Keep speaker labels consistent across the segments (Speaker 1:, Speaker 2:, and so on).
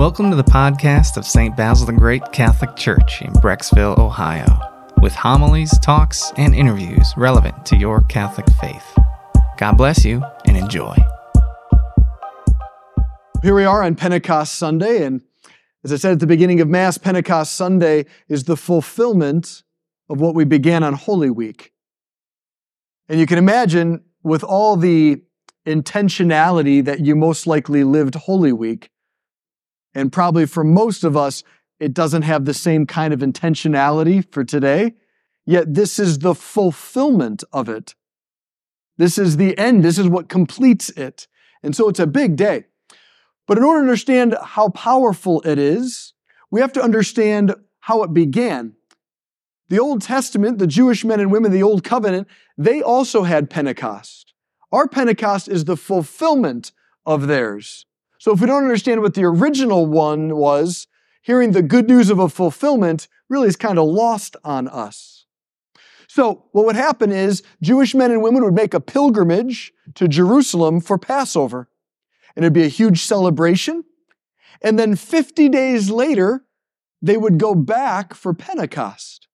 Speaker 1: Welcome to the podcast of St. Basil the Great Catholic Church in Brecksville, Ohio, with homilies, talks, and interviews relevant to your Catholic faith. God bless you and enjoy.
Speaker 2: Here we are on Pentecost Sunday, and as I said at the beginning of Mass, Pentecost Sunday is the fulfillment of what we began on Holy Week. And you can imagine with all the intentionality that you most likely lived Holy Week, and probably for most of us, it doesn't have the same kind of intentionality for today. Yet this is the fulfillment of it. This is the end. This is what completes it. And so it's a big day. But in order to understand how powerful it is, we have to understand how it began. The Old Testament, the Jewish men and women the Old Covenant, they also had Pentecost. Our Pentecost is the fulfillment of theirs. So if we don't understand what the original one was, hearing the good news of a fulfillment really is kind of lost on us. So what would happen is Jewish men and women would make a pilgrimage to Jerusalem for Passover. And it'd be a huge celebration. And then 50 days later, they would go back for Pentecost.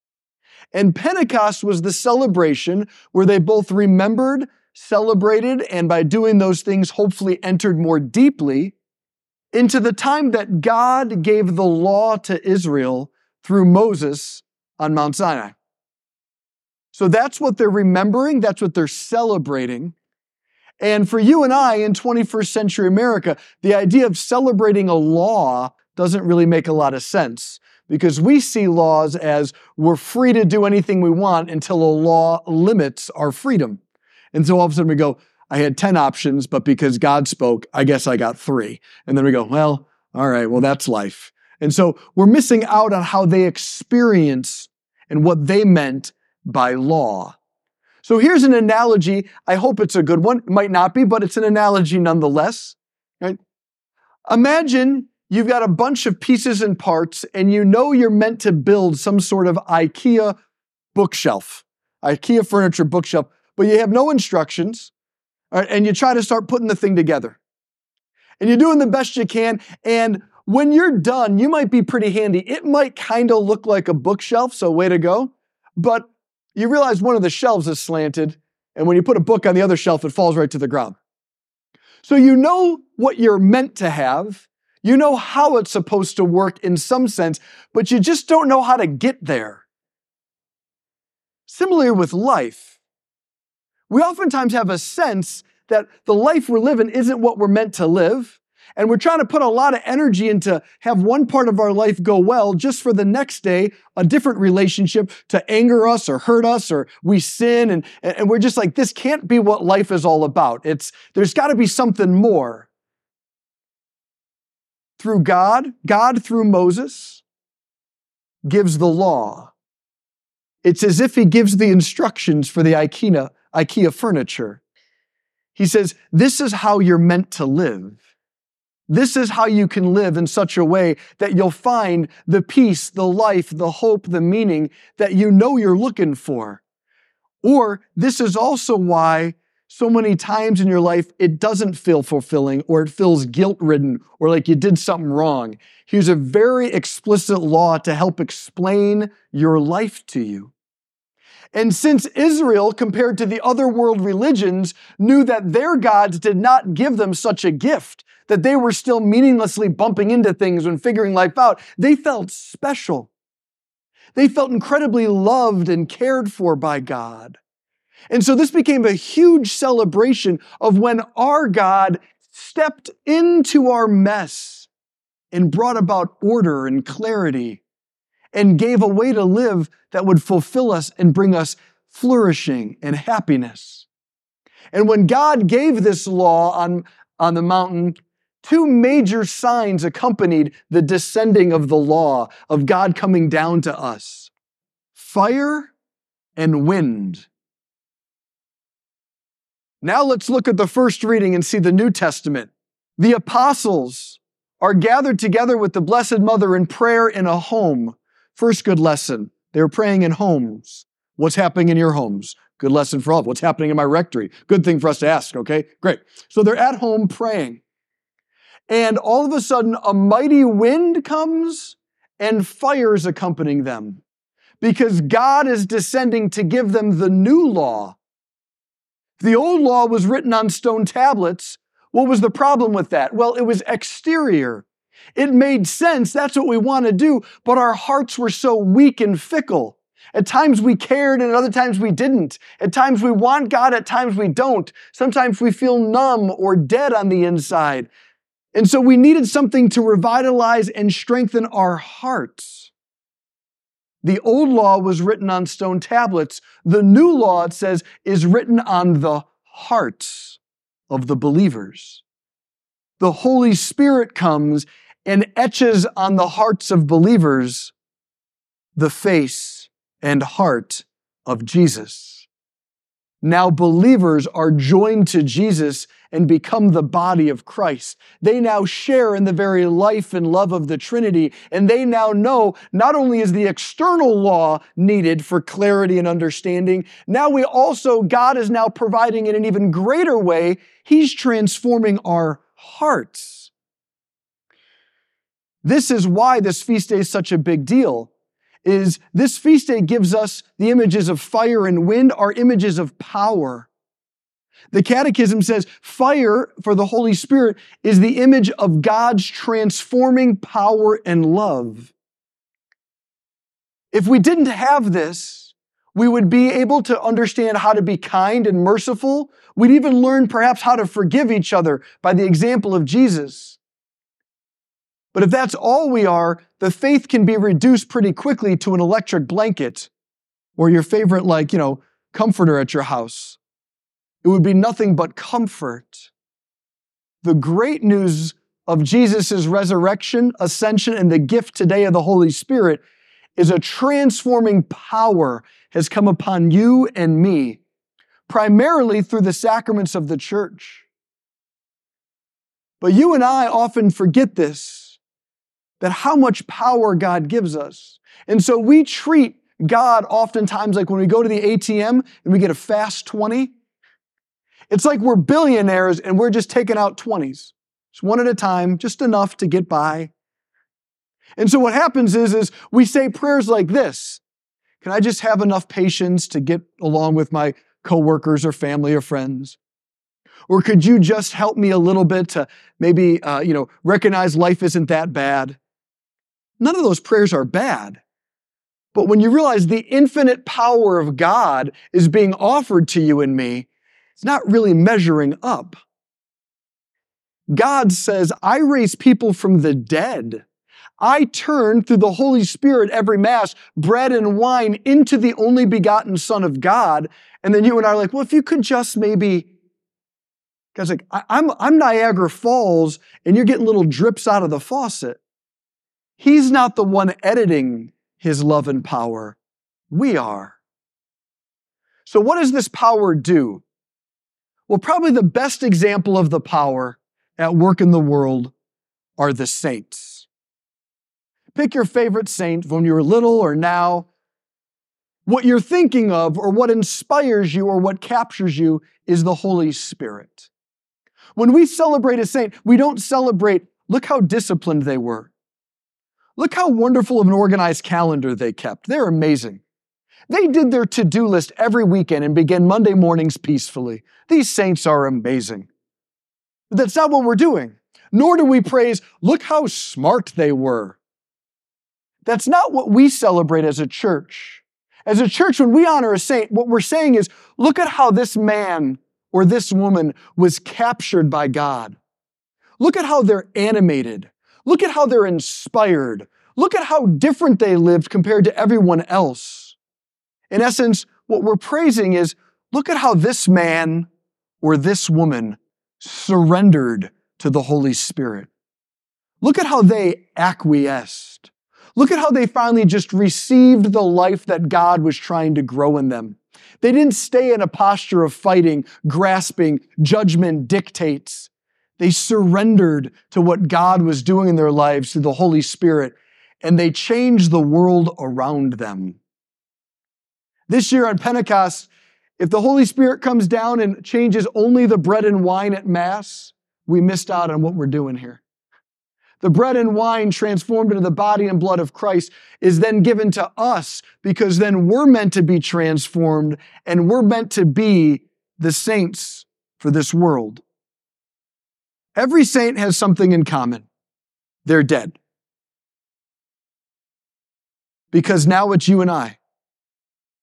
Speaker 2: And Pentecost was the celebration where they both remembered, celebrated, and by doing those things, hopefully entered more deeply into the time that God gave the law to Israel through Moses on Mount Sinai. So that's what they're remembering, that's what they're celebrating. And for you and I in 21st century America, the idea of celebrating a law doesn't really make a lot of sense because we see laws as we're free to do anything we want until a law limits our freedom. And so all of a sudden we go, I had 10 options, but because God spoke, I guess I got three. And then we go, well, all right, well, that's life. And so we're missing out on how they experience and what they meant by law. So here's an analogy. I hope it's a good one. It might not be, but it's an analogy nonetheless. Right? Imagine you've got a bunch of pieces and parts, and you know you're meant to build some sort of IKEA bookshelf, IKEA furniture bookshelf, but you have no instructions right, and you try to start putting the thing together. And you're doing the best you can. And when you're done, you might be pretty handy. It might kind of look like a bookshelf, so way to go. But you realize one of the shelves is slanted. And when you put a book on the other shelf, it falls right to the ground. So you know what you're meant to have. You know how it's supposed to work in some sense, but you just don't know how to get there. Similarly with life, we oftentimes have a sense that the life we're living isn't what we're meant to live. And we're trying to put a lot of energy into have one part of our life go well just for the next day, a different relationship to anger us or hurt us or we sin. And, and we're just like, this can't be what life is all about. It's, there's got to be something more. Through God, God through Moses gives the law. It's as if he gives the instructions for the IKEA, IKEA furniture. He says, This is how you're meant to live. This is how you can live in such a way that you'll find the peace, the life, the hope, the meaning that you know you're looking for. Or this is also why so many times in your life it doesn't feel fulfilling or it feels guilt ridden or like you did something wrong. Here's a very explicit law to help explain your life to you. And since Israel, compared to the other world religions, knew that their gods did not give them such a gift, that they were still meaninglessly bumping into things when figuring life out, they felt special. They felt incredibly loved and cared for by God. And so this became a huge celebration of when our God stepped into our mess and brought about order and clarity and gave a way to live that would fulfill us and bring us flourishing and happiness. And when God gave this law on, on the mountain, two major signs accompanied the descending of the law of God coming down to us fire and wind. Now let's look at the first reading and see the New Testament. The apostles are gathered together with the Blessed Mother in prayer in a home. First good lesson, they were praying in homes. What's happening in your homes? Good lesson for all. What's happening in my rectory? Good thing for us to ask, okay? Great. So they're at home praying. and all of a sudden a mighty wind comes and fires accompanying them because God is descending to give them the new law. The old law was written on stone tablets. What was the problem with that? Well, it was exterior. It made sense. That's what we want to do. But our hearts were so weak and fickle. At times we cared and at other times we didn't. At times we want God, at times we don't. Sometimes we feel numb or dead on the inside. And so we needed something to revitalize and strengthen our hearts. The old law was written on stone tablets. The new law, it says, is written on the hearts of the believers. The Holy Spirit comes and etches on the hearts of believers the face and heart of Jesus. Now believers are joined to Jesus and become the body of Christ. They now share in the very life and love of the Trinity, and they now know not only is the external law needed for clarity and understanding, now we also, God is now providing in an even greater way, He's transforming our hearts. This is why this feast day is such a big deal. Is this feast day gives us the images of fire and wind are images of power. The Catechism says fire for the Holy Spirit is the image of God's transforming power and love. If we didn't have this, we would be able to understand how to be kind and merciful. We'd even learn perhaps how to forgive each other by the example of Jesus. But if that's all we are, the faith can be reduced pretty quickly to an electric blanket or your favorite, like, you know, comforter at your house. It would be nothing but comfort. The great news of Jesus' resurrection, ascension, and the gift today of the Holy Spirit is a transforming power has come upon you and me, primarily through the sacraments of the church. But you and I often forget this, that how much power God gives us. And so we treat God oftentimes like when we go to the ATM and we get a fast 20, it's like we're billionaires and we're just taking out 20s. Just one at a time, just enough to get by. And so what happens is, is we say prayers like this. Can I just have enough patience to get along with my coworkers or family or friends? Or could you just help me a little bit to maybe, uh, you know, recognize life isn't that bad? None of those prayers are bad. But when you realize the infinite power of God is being offered to you and me, it's not really measuring up. God says, I raise people from the dead. I turn through the Holy Spirit every Mass, bread and wine into the only begotten Son of God. And then you and I are like, well, if you could just maybe, God's like, I'm, I'm Niagara Falls and you're getting little drips out of the faucet. He's not the one editing his love and power. We are. So what does this power do? Well, probably the best example of the power at work in the world are the saints. Pick your favorite saint when you were little or now. What you're thinking of or what inspires you or what captures you is the Holy Spirit. When we celebrate a saint, we don't celebrate, look how disciplined they were. Look how wonderful of an organized calendar they kept. They're amazing. They did their to do list every weekend and began Monday mornings peacefully. These saints are amazing. But that's not what we're doing. Nor do we praise, look how smart they were. That's not what we celebrate as a church. As a church, when we honor a saint, what we're saying is, look at how this man or this woman was captured by God. Look at how they're animated. Look at how they're inspired. Look at how different they lived compared to everyone else. In essence, what we're praising is look at how this man or this woman surrendered to the Holy Spirit. Look at how they acquiesced. Look at how they finally just received the life that God was trying to grow in them. They didn't stay in a posture of fighting, grasping, judgment dictates. They surrendered to what God was doing in their lives through the Holy Spirit, and they changed the world around them. This year on Pentecost, if the Holy Spirit comes down and changes only the bread and wine at Mass, we missed out on what we're doing here. The bread and wine transformed into the body and blood of Christ is then given to us because then we're meant to be transformed and we're meant to be the saints for this world. Every saint has something in common. They're dead. Because now it's you and I.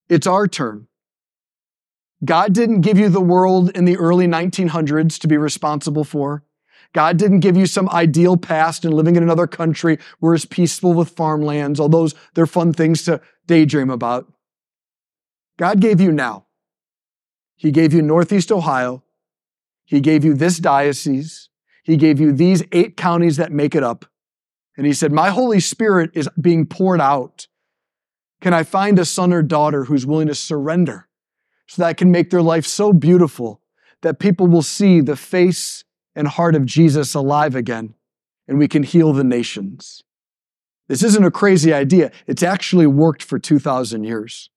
Speaker 2: It's our turn. God didn't give you the world in the early 1900s to be responsible for. God didn't give you some ideal past and living in another country where it's peaceful with farmlands, although they're fun things to daydream about. God gave you now. He gave you Northeast Ohio. He gave you this diocese. He gave you these eight counties that make it up. And he said, My Holy Spirit is being poured out. Can I find a son or daughter who's willing to surrender so that I can make their life so beautiful that people will see the face and heart of Jesus alive again and we can heal the nations? This isn't a crazy idea. It's actually worked for 2,000 years.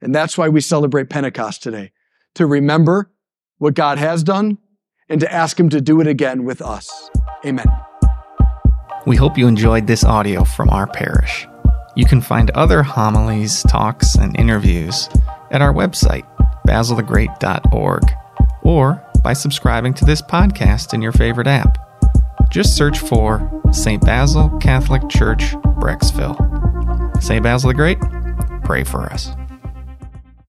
Speaker 2: And that's why we celebrate Pentecost today to remember what God has done and to ask Him to do it again with us. Amen.
Speaker 1: We hope you enjoyed this audio from our parish. You can find other homilies, talks, and interviews at our website, basilthegreat.org, or by subscribing to this podcast in your favorite app. Just search for St. Basil Catholic Church, Brecksville. St. Basil the Great, pray for us.